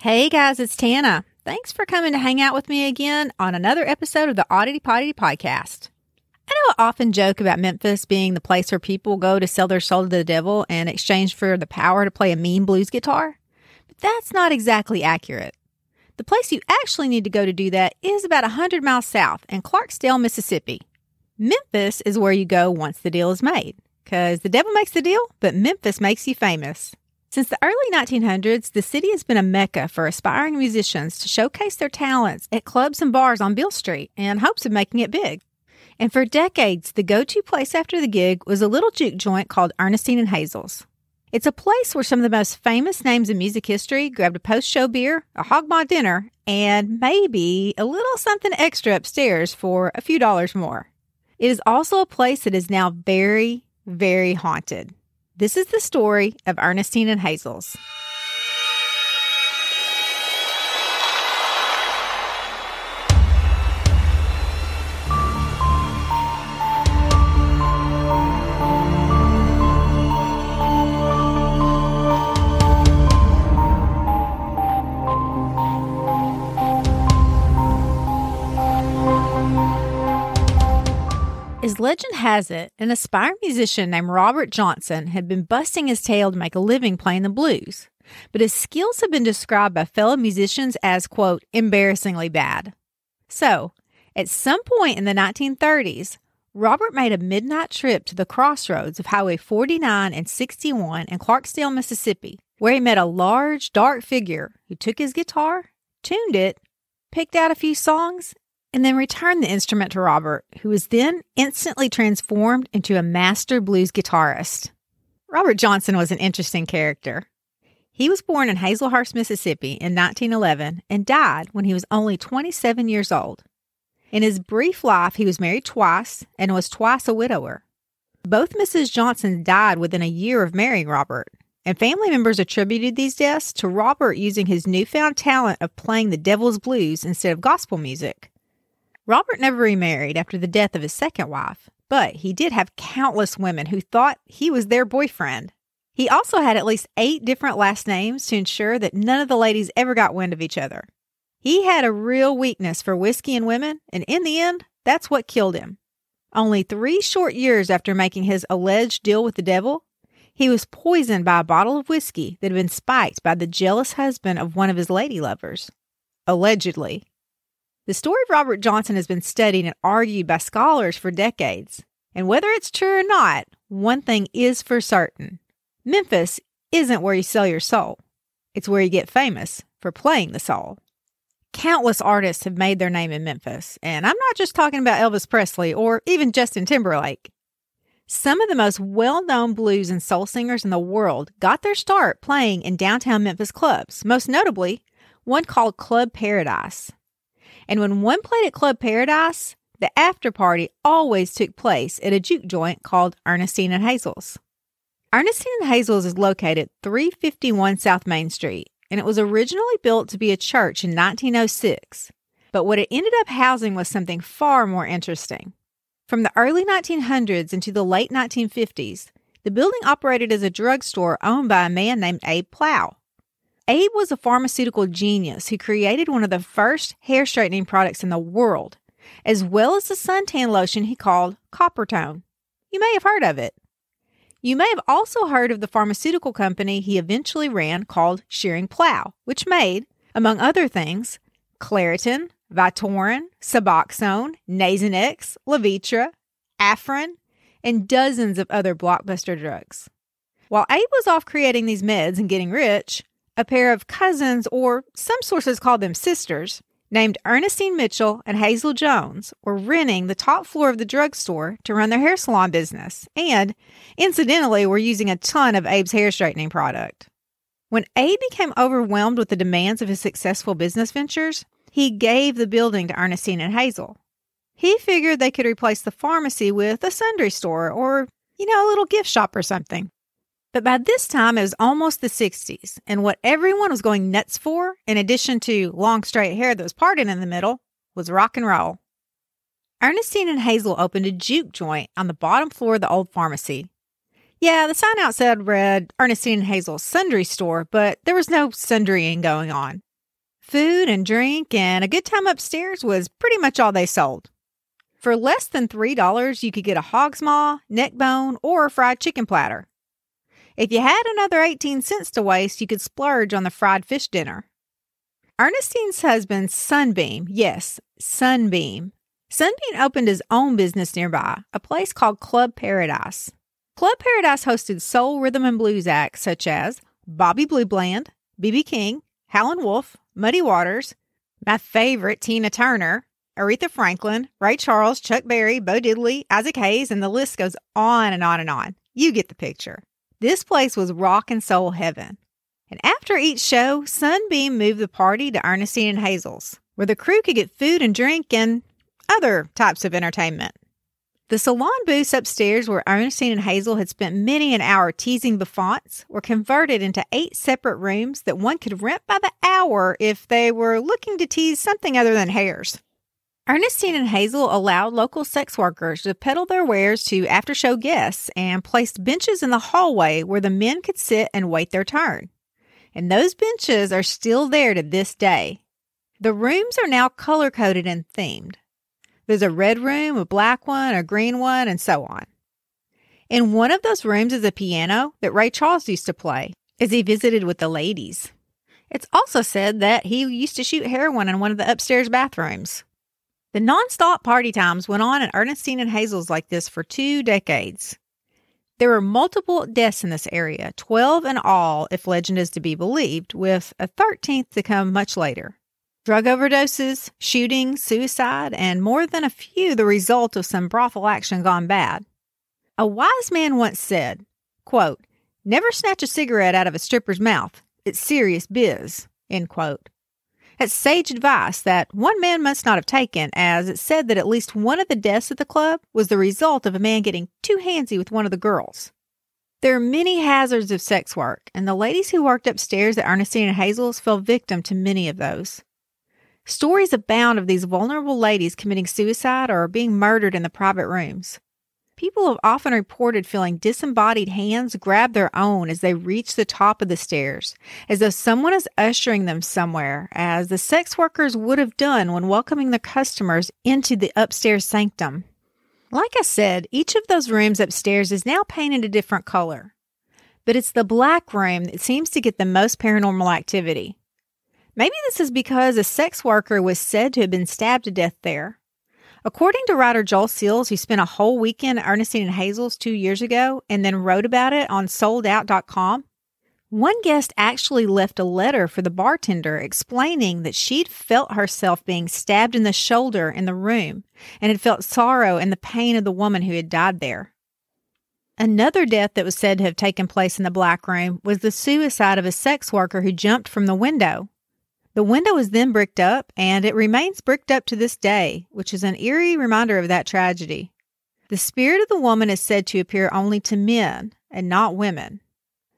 Hey guys, it's Tana. Thanks for coming to hang out with me again on another episode of the Oddity Poddity podcast. I know I often joke about Memphis being the place where people go to sell their soul to the devil in exchange for the power to play a mean blues guitar, but that's not exactly accurate. The place you actually need to go to do that is about 100 miles south in Clarksdale, Mississippi. Memphis is where you go once the deal is made, because the devil makes the deal, but Memphis makes you famous. Since the early 1900s, the city has been a mecca for aspiring musicians to showcase their talents at clubs and bars on Beale Street in hopes of making it big. And for decades, the go to place after the gig was a little juke joint called Earnestine and Hazel's. It's a place where some of the most famous names in music history grabbed a post show beer, a hog maw dinner, and maybe a little something extra upstairs for a few dollars more. It is also a place that is now very, very haunted. This is the story of Earnestine and Hazel's. As legend has it, an aspiring musician named Robert Johnson had been busting his tail to make a living playing the blues, but his skills have been described by fellow musicians as, quote, embarrassingly bad. So, at some point in the 1930s, Robert made a midnight trip to the crossroads of Highway 49 and 61 in Clarksdale, Mississippi, where he met a large, dark figure who took his guitar, tuned it, picked out a few songs, and then returned the instrument to Robert, who was then instantly transformed into a master blues guitarist. Robert Johnson was an interesting character. He was born in Hazlehurst, Mississippi in 1911 and died when he was only 27 years old. In his brief life, he was married twice and was twice a widower. Both Mrs. Johnson died within a year of marrying Robert, and family members attributed these deaths to Robert using his newfound talent of playing the devil's blues instead of gospel music. Robert never remarried after the death of his second wife, but he did have countless women who thought he was their boyfriend. He also had at least eight different last names to ensure that none of the ladies ever got wind of each other. He had a real weakness for whiskey and women, and in the end, that's what killed him. Only three short years after making his alleged deal with the devil, he was poisoned by a bottle of whiskey that had been spiked by the jealous husband of one of his lady lovers. Allegedly. The story of Robert Johnson has been studied and argued by scholars for decades. And whether it's true or not, one thing is for certain Memphis isn't where you sell your soul, it's where you get famous for playing the soul. Countless artists have made their name in Memphis, and I'm not just talking about Elvis Presley or even Justin Timberlake. Some of the most well known blues and soul singers in the world got their start playing in downtown Memphis clubs, most notably one called Club Paradise. And when one played at Club Paradise, the after party always took place at a juke joint called Earnestine and Hazel's. Earnestine and Hazel's is located 351 South Main Street, and it was originally built to be a church in 1906. But what it ended up housing was something far more interesting. From the early 1900s into the late 1950s, the building operated as a drugstore owned by a man named Abe Plough. Abe was a pharmaceutical genius who created one of the first hair straightening products in the world, as well as the suntan lotion he called Coppertone. You may have heard of it. You may have also heard of the pharmaceutical company he eventually ran called Schering-Plough, which made, among other things, Claritin, Vytorin, Suboxone, Nasonex, Levitra, Afrin, and dozens of other blockbuster drugs. While Abe was off creating these meds and getting rich, a pair of cousins, or some sources call them sisters, named Earnestine Mitchell and Hazel Jones were renting the top floor of the drugstore to run their hair salon business, and incidentally, were using a ton of Abe's hair straightening product. When Abe became overwhelmed with the demands of his successful business ventures, he gave the building to Earnestine and Hazel. He figured they could replace the pharmacy with a sundry store or, you know, a little gift shop or something. But by this time, it was almost the 60s, and what everyone was going nuts for, in addition to long straight hair that was parted in the middle, was rock and roll. Earnestine and Hazel opened a juke joint on the bottom floor of the old pharmacy. Yeah, the sign outside read Earnestine and Hazel's Sundry Store, but there was no sundrying going on. Food and drink and a good time upstairs was pretty much all they sold. For less than $3, you could get a hog's maw, neck bone, or a fried chicken platter. If you had another 18 cents to waste, you could splurge on the fried fish dinner. Earnestine's husband, Sunbeam, yes, Sunbeam. Sunbeam opened his own business nearby, a place called Club Paradise. Club Paradise hosted soul, rhythm, and blues acts such as Bobby Blue Bland, B.B. King, Howlin' Wolf, Muddy Waters, my favorite, Tina Turner, Aretha Franklin, Ray Charles, Chuck Berry, Bo Diddley, Isaac Hayes, and the list goes on and on and on. You get the picture. This place was rock and soul heaven. And after each show, Sunbeam moved the party to Earnestine and Hazel's, where the crew could get food and drink and other types of entertainment. The salon booths upstairs where Earnestine and Hazel had spent many an hour teasing bouffants were converted into eight separate rooms that one could rent by the hour if they were looking to tease something other than hairs. Earnestine and Hazel allowed local sex workers to peddle their wares to after show guests and placed benches in the hallway where the men could sit and wait their turn. And those benches are still there to this day. The rooms are now color coded and themed. There's a red room, a black one, a green one, and so on. In one of those rooms is a piano that Ray Charles used to play as he visited with the ladies. It's also said that he used to shoot heroin in one of the upstairs bathrooms. The nonstop party times went on at Earnestine and Hazel's like this for two decades. There were multiple deaths in this area, 12 in all, if legend is to be believed, with a 13th to come much later. Drug overdoses, shootings, suicide, and more than a few the result of some brothel action gone bad. A wise man once said, quote, Never snatch a cigarette out of a stripper's mouth. It's serious biz. End quote. It's sage advice that one man must not have taken, as it said that at least one of the deaths at the club was the result of a man getting too handsy with one of the girls. There are many hazards of sex work, and the ladies who worked upstairs at Earnestine and Hazel's fell victim to many of those. Stories abound of these vulnerable ladies committing suicide or being murdered in the private rooms. People have often reported feeling disembodied hands grab their own as they reach the top of the stairs, as though someone is ushering them somewhere, as the sex workers would have done when welcoming their customers into the upstairs sanctum. Like I said, each of those rooms upstairs is now painted a different color. But it's the black room that seems to get the most paranormal activity. Maybe this is because a sex worker was said to have been stabbed to death there, According to writer Joel Seals, who spent a whole weekend at Earnestine and Hazel's two years ago and then wrote about it on souledout.com, one guest actually left a letter for the bartender explaining that she'd felt herself being stabbed in the shoulder in the room and had felt sorrow and the pain of the woman who had died there. Another death that was said to have taken place in the black room was the suicide of a sex worker who jumped from the window. The window was then bricked up, and it remains bricked up to this day, which is an eerie reminder of that tragedy. The spirit of the woman is said to appear only to men and not women.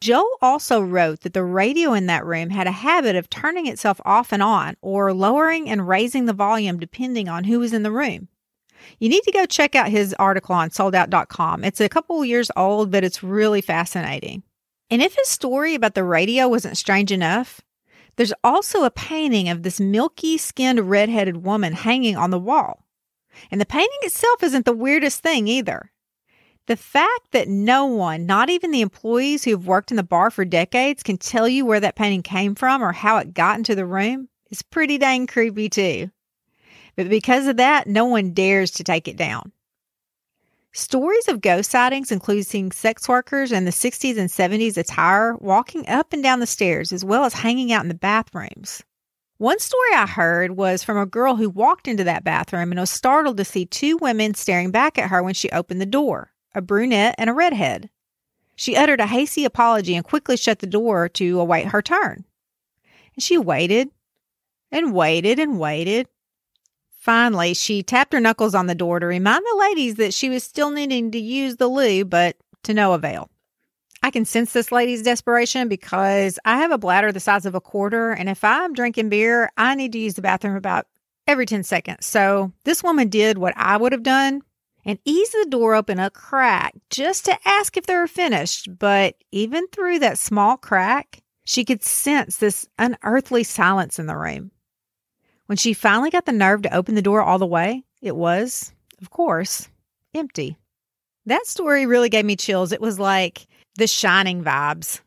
Joel also wrote that the radio in that room had a habit of turning itself off and on or lowering and raising the volume depending on who was in the room. You need to go check out his article on souledout.com. It's a couple years old, but it's really fascinating. And if his story about the radio wasn't strange enough, there's also a painting of this milky skinned redheaded woman hanging on the wall. And the painting itself isn't the weirdest thing either. The fact that no one, not even the employees who've worked in the bar for decades, can tell you where that painting came from or how it got into the room is pretty dang creepy too. But because of that, no one dares to take it down. Stories of ghost sightings, including sex workers in the 60s and 70s attire, walking up and down the stairs, as well as hanging out in the bathrooms. One story I heard was from a girl who walked into that bathroom and was startled to see two women staring back at her when she opened the door a brunette and a redhead. She uttered a hasty apology and quickly shut the door to await her turn. And she waited and waited and waited Finally, she tapped her knuckles on the door to remind the ladies that she was still needing to use the loo, but to no avail. I can sense this lady's desperation because I have a bladder the size of a quarter, and if I'm drinking beer, I need to use the bathroom about every 10 seconds. So this woman did what I would have done and eased the door open a crack just to ask if they were finished. But even through that small crack, she could sense this unearthly silence in the room. When she finally got the nerve to open the door all the way, it was, of course, empty. That story really gave me chills. It was like the shining vibes.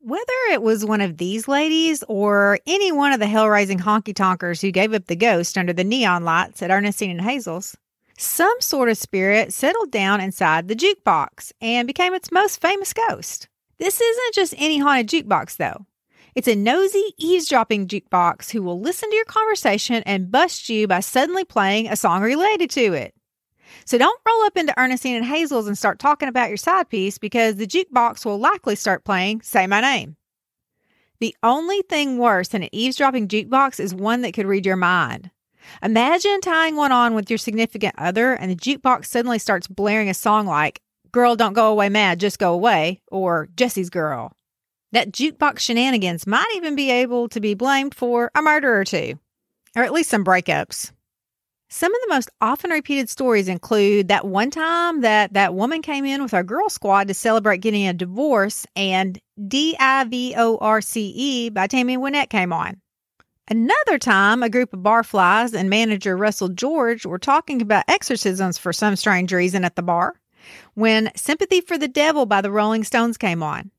Whether it was one of these ladies or any one of the hell raising honky tonkers who gave up the ghost under the neon lights at Earnestine and Hazel's, some sort of spirit settled down inside the jukebox and became its most famous ghost. This isn't just any haunted jukebox, though. It's a nosy, eavesdropping jukebox who will listen to your conversation and bust you by suddenly playing a song related to it. So don't roll up into Earnestine and Hazel's and start talking about your side piece because the jukebox will likely start playing Say My Name. The only thing worse than an eavesdropping jukebox is one that could read your mind. Imagine tying one on with your significant other and the jukebox suddenly starts blaring a song like Girl Don't Go Away Mad, Just Go Away or Jesse's Girl. That jukebox shenanigans might even be able to be blamed for a murder or two, or at least some breakups. Some of the most often repeated stories include that one time that that woman came in with our girl squad to celebrate getting a divorce and D I V O R C E by Tammy Wynette came on. Another time, a group of barflies and manager Russell George were talking about exorcisms for some strange reason at the bar when Sympathy for the Devil by the Rolling Stones came on.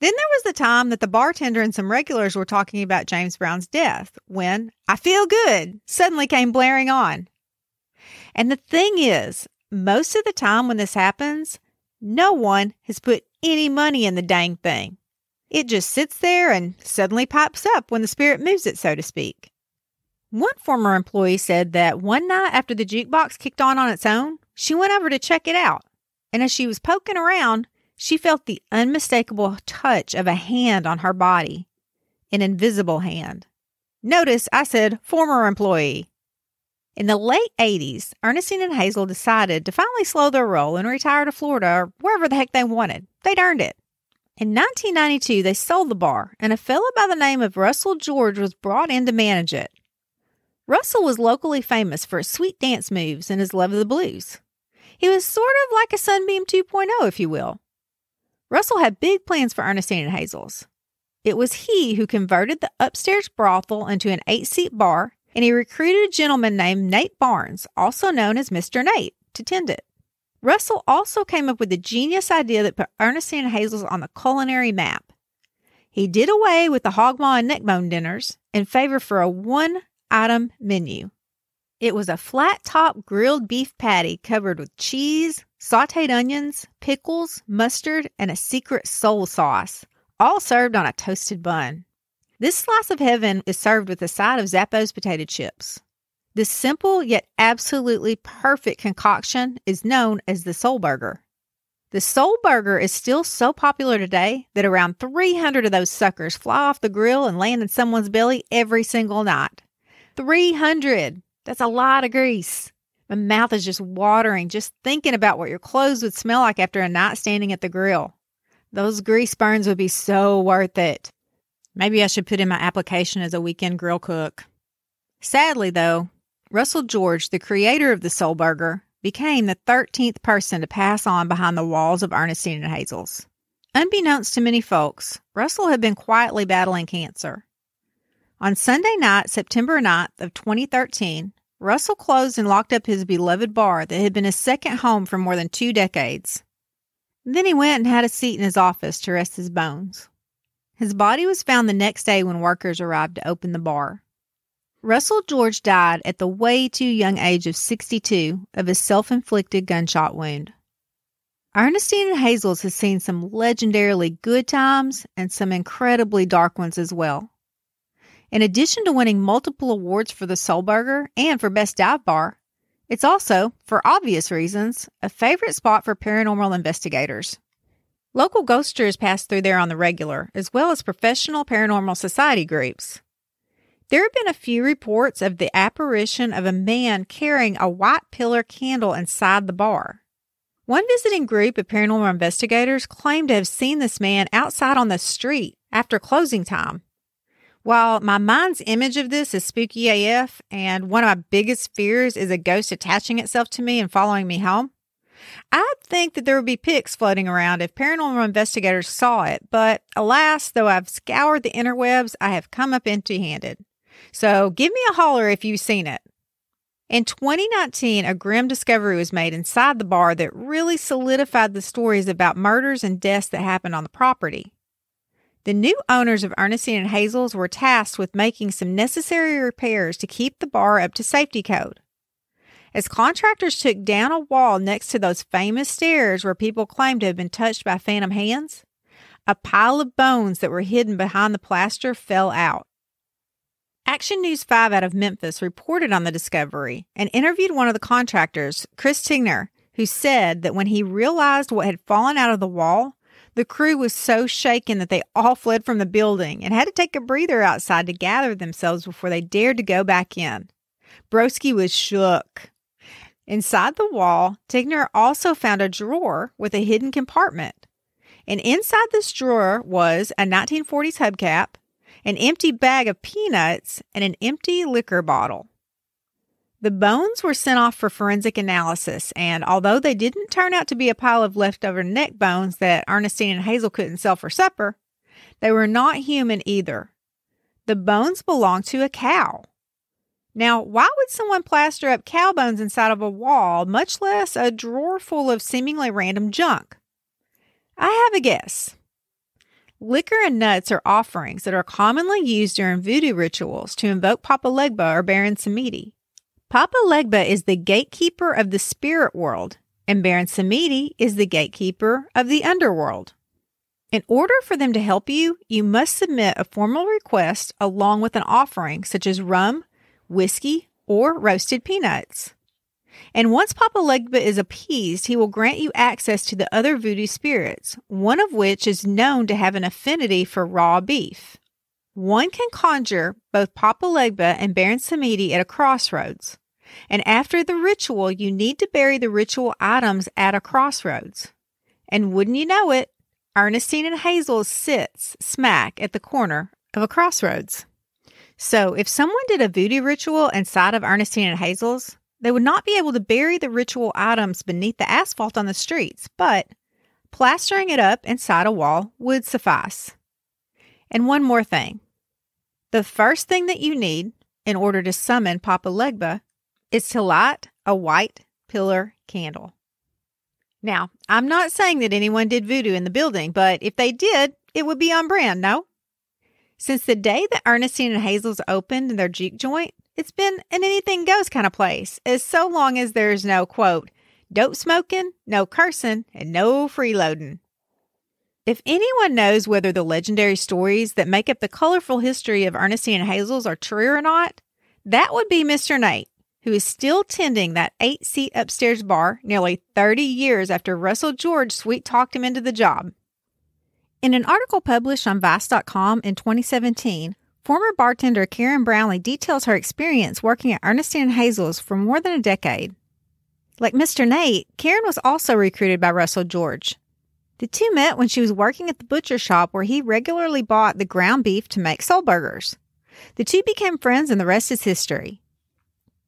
Then there was the time that the bartender and some regulars were talking about James Brown's death when I Feel Good suddenly came blaring on. And the thing is, most of the time when this happens, no one has put any money in the dang thing. It just sits there and suddenly pops up when the spirit moves it, so to speak. One former employee said that one night after the jukebox kicked on on its own, she went over to check it out. And as she was poking around, she felt the unmistakable touch of a hand on her body, an invisible hand. Notice I said former employee. In the late 80s, Earnestine and Hazel decided to finally slow their roll and retire to Florida or wherever the heck they wanted. They'd earned it. In 1992, they sold the bar, and a fellow by the name of Russell George was brought in to manage it. Russell was locally famous for his sweet dance moves and his love of the blues. He was sort of like a Sunbeam 2.0, if you will. Russell had big plans for Earnestine and Hazel's. It was he who converted the upstairs brothel into an eight seat bar, and he recruited a gentleman named Nate Barnes, also known as Mr. Nate, to tend it. Russell also came up with the genius idea that put Earnestine and Hazel's on the culinary map. He did away with the hog maw and neckbone dinners in favor for a one item menu. It was a flat top grilled beef patty covered with cheese, sauteed onions, pickles, mustard, and a secret soul sauce, all served on a toasted bun. This slice of heaven is served with a side of Zappos potato chips. This simple yet absolutely perfect concoction is known as the Soul Burger. The Soul Burger is still so popular today that around 300 of those suckers fly off the grill and land in someone's belly every single night. 300! That's a lot of grease. My mouth is just watering just thinking about what your clothes would smell like after a night standing at the grill. Those grease burns would be so worth it. Maybe I should put in my application as a weekend grill cook. Sadly, though, Russell George, the creator of the Soul Burger, became the 13th person to pass on behind the walls of Earnestine and Hazel's. Unbeknownst to many folks, Russell had been quietly battling cancer. On Sunday night, September 9th of 2013, Russell closed and locked up his beloved bar that had been his second home for more than two decades. Then he went and had a seat in his office to rest his bones. His body was found the next day when workers arrived to open the bar. Russell George died at the way too young age of 62 of a self inflicted gunshot wound. Earnestine and Hazel's has seen some legendarily good times and some incredibly dark ones as well. In addition to winning multiple awards for the Soul Burger and for Best Dive Bar, it's also, for obvious reasons, a favorite spot for paranormal investigators. Local ghosters pass through there on the regular, as well as professional paranormal society groups. There have been a few reports of the apparition of a man carrying a white pillar candle inside the bar. One visiting group of paranormal investigators claimed to have seen this man outside on the street after closing time while my mind's image of this is spooky AF, and one of my biggest fears is a ghost attaching itself to me and following me home, I'd think that there would be pics floating around if paranormal investigators saw it, but alas, though I've scoured the interwebs, I have come up empty handed. So give me a holler if you've seen it. In 2019, a grim discovery was made inside the bar that really solidified the stories about murders and deaths that happened on the property. The new owners of Earnestine and Hazel's were tasked with making some necessary repairs to keep the bar up to safety code. As contractors took down a wall next to those famous stairs where people claimed to have been touched by phantom hands, a pile of bones that were hidden behind the plaster fell out. Action News 5 out of Memphis reported on the discovery and interviewed one of the contractors, Chris Tigner, who said that when he realized what had fallen out of the wall, the crew was so shaken that they all fled from the building and had to take a breather outside to gather themselves before they dared to go back in. Broski was shook. Inside the wall, Tigner also found a drawer with a hidden compartment. And inside this drawer was a 1940s hubcap, an empty bag of peanuts, and an empty liquor bottle. The bones were sent off for forensic analysis, and although they didn't turn out to be a pile of leftover neck bones that Earnestine and Hazel couldn't sell for supper, they were not human either. The bones belonged to a cow. Now, why would someone plaster up cow bones inside of a wall, much less a drawer full of seemingly random junk? I have a guess. Liquor and nuts are offerings that are commonly used during voodoo rituals to invoke Papa Legba or Baron Samedi. Papa Legba is the gatekeeper of the spirit world, and Baron Samedi is the gatekeeper of the underworld. In order for them to help you, you must submit a formal request along with an offering such as rum, whiskey, or roasted peanuts. And once Papa Legba is appeased, he will grant you access to the other voodoo spirits, one of which is known to have an affinity for raw beef. One can conjure both Papa Legba and Baron Samedi at a crossroads. And after the ritual, you need to bury the ritual items at a crossroads. And wouldn't you know it, Earnestine and Hazel sits smack at the corner of a crossroads. So if someone did a voodoo ritual inside of Earnestine and Hazel's, they would not be able to bury the ritual items beneath the asphalt on the streets, but plastering it up inside a wall would suffice. And one more thing the first thing that you need in order to summon Papa Legba is to light a white pillar candle. Now, I'm not saying that anyone did voodoo in the building, but if they did, it would be on brand, no? Since the day that Earnestine and Hazel's opened their juke joint, it's been an anything goes kind of place, as so long as there's no quote, dope smoking, no cursing, and no freeloading. If anyone knows whether the legendary stories that make up the colorful history of Earnestine and Hazel's are true or not, that would be Mr. Nate, who is still tending that eight seat upstairs bar nearly 30 years after Russell George sweet talked him into the job. In an article published on Vice.com in 2017, Former bartender Karen Brownlee details her experience working at Earnestine Hazel's for more than a decade. Like Mr. Nate, Karen was also recruited by Russell George. The two met when she was working at the butcher shop where he regularly bought the ground beef to make soul burgers. The two became friends and the rest is history.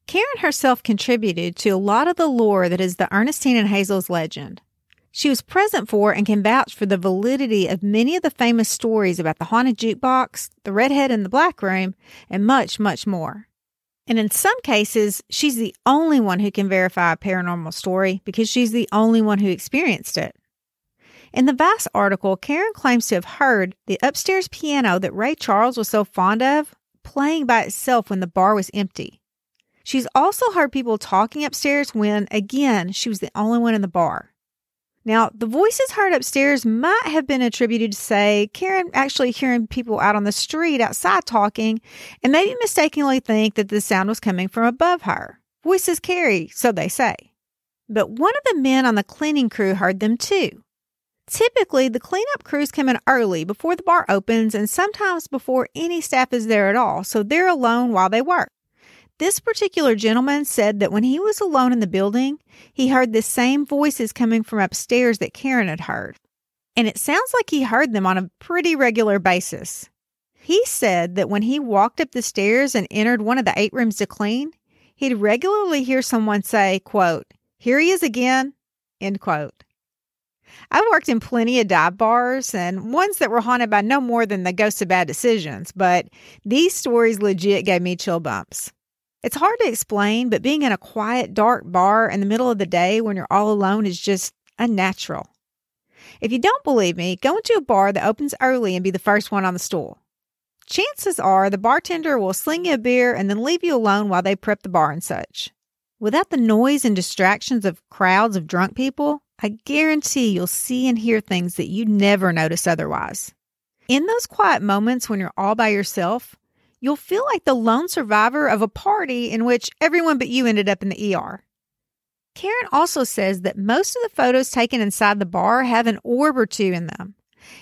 Karen herself contributed to a lot of the lore that is the Earnestine and Hazel's legend. She was present for and can vouch for the validity of many of the famous stories about the haunted jukebox, the redhead in the black room, and much, much more. And in some cases, she's the only one who can verify a paranormal story because she's the only one who experienced it. In the Vice article, Karen claims to have heard the upstairs piano that Ray Charles was so fond of playing by itself when the bar was empty. She's also heard people talking upstairs when, again, she was the only one in the bar. Now, the voices heard upstairs might have been attributed to, say, Karen actually hearing people out on the street outside talking and maybe mistakenly think that the sound was coming from above her. Voices carry, so they say. But one of the men on the cleaning crew heard them too. Typically, the cleanup crews come in early before the bar opens and sometimes before any staff is there at all, so they're alone while they work. This particular gentleman said that when he was alone in the building, he heard the same voices coming from upstairs that Karen had heard. And it sounds like he heard them on a pretty regular basis. He said that when he walked up the stairs and entered one of the eight rooms to clean, he'd regularly hear someone say, quote, Here he is again, end quote. I've worked in plenty of dive bars and ones that were haunted by no more than the ghosts of bad decisions, but these stories legit gave me chill bumps. It's hard to explain, but being in a quiet, dark bar in the middle of the day when you're all alone is just unnatural. If you don't believe me, go into a bar that opens early and be the first one on the stool. Chances are the bartender will sling you a beer and then leave you alone while they prep the bar and such. Without the noise and distractions of crowds of drunk people, I guarantee you'll see and hear things that you'd never notice otherwise. In those quiet moments when you're all by yourself, you'll feel like the lone survivor of a party in which everyone but you ended up in the ER. Karen also says that most of the photos taken inside the bar have an orb or two in them,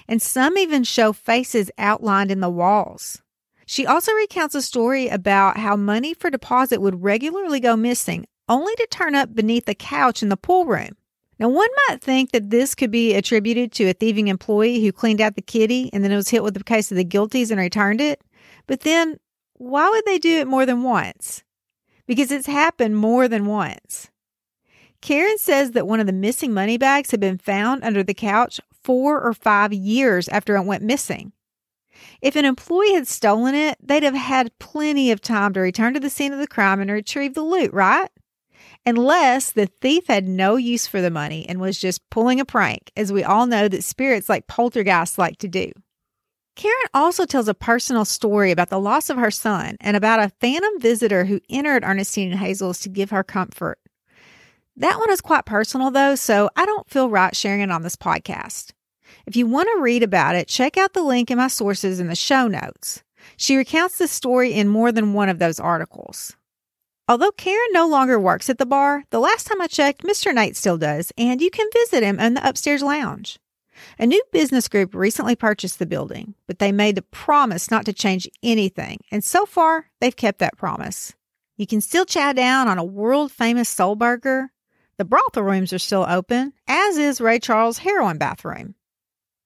and some even show faces outlined in the walls. She also recounts a story about how money for deposit would regularly go missing, only to turn up beneath the couch in the pool room. Now, one might think that this could be attributed to a thieving employee who cleaned out the kitty and then it was hit with the case of the guilties and returned it. But then, why would they do it more than once? Because it's happened more than once. Karen says that one of the missing money bags had been found under the couch four or five years after it went missing. If an employee had stolen it, they'd have had plenty of time to return to the scene of the crime and retrieve the loot, right? Unless the thief had no use for the money and was just pulling a prank, as we all know that spirits like poltergeists like to do. Karen also tells a personal story about the loss of her son and about a phantom visitor who entered Earnestine and Hazel's to give her comfort. That one is quite personal, though, so I don't feel right sharing it on this podcast. If you want to read about it, check out the link in my sources in the show notes. She recounts the story in more than one of those articles. Although Karen no longer works at the bar, the last time I checked, Mr. Nate still does, and you can visit him in the upstairs lounge. A new business group recently purchased the building, but they made the promise not to change anything, and so far, they've kept that promise. You can still chow down on a world famous soul burger. The brothel rooms are still open, as is Ray Charles' heroin bathroom.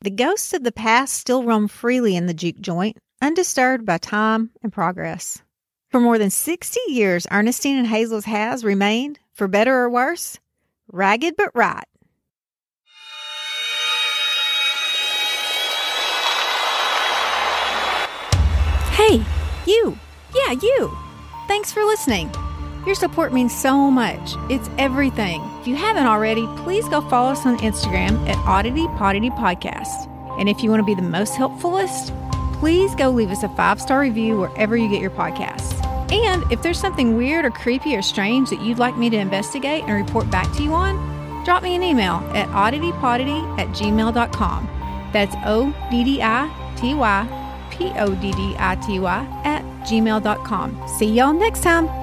The ghosts of the past still roam freely in the juke joint, undisturbed by time and progress. For more than 60 years, Earnestine and Hazel's has remained, for better or worse, ragged but right. Hey, you. Yeah, you. Thanks for listening. Your support means so much. It's everything. If you haven't already, please go follow us on Instagram at Oddity Poddity Podcast. And if you want to be the most helpfulest, please go leave us a five star review wherever you get your podcasts. And if there's something weird or creepy or strange that you'd like me to investigate and report back to you on, drop me an email at odditypoddity at gmail.com. That's O D D I T Y P O D D I T Y at gmail.com. See y'all next time.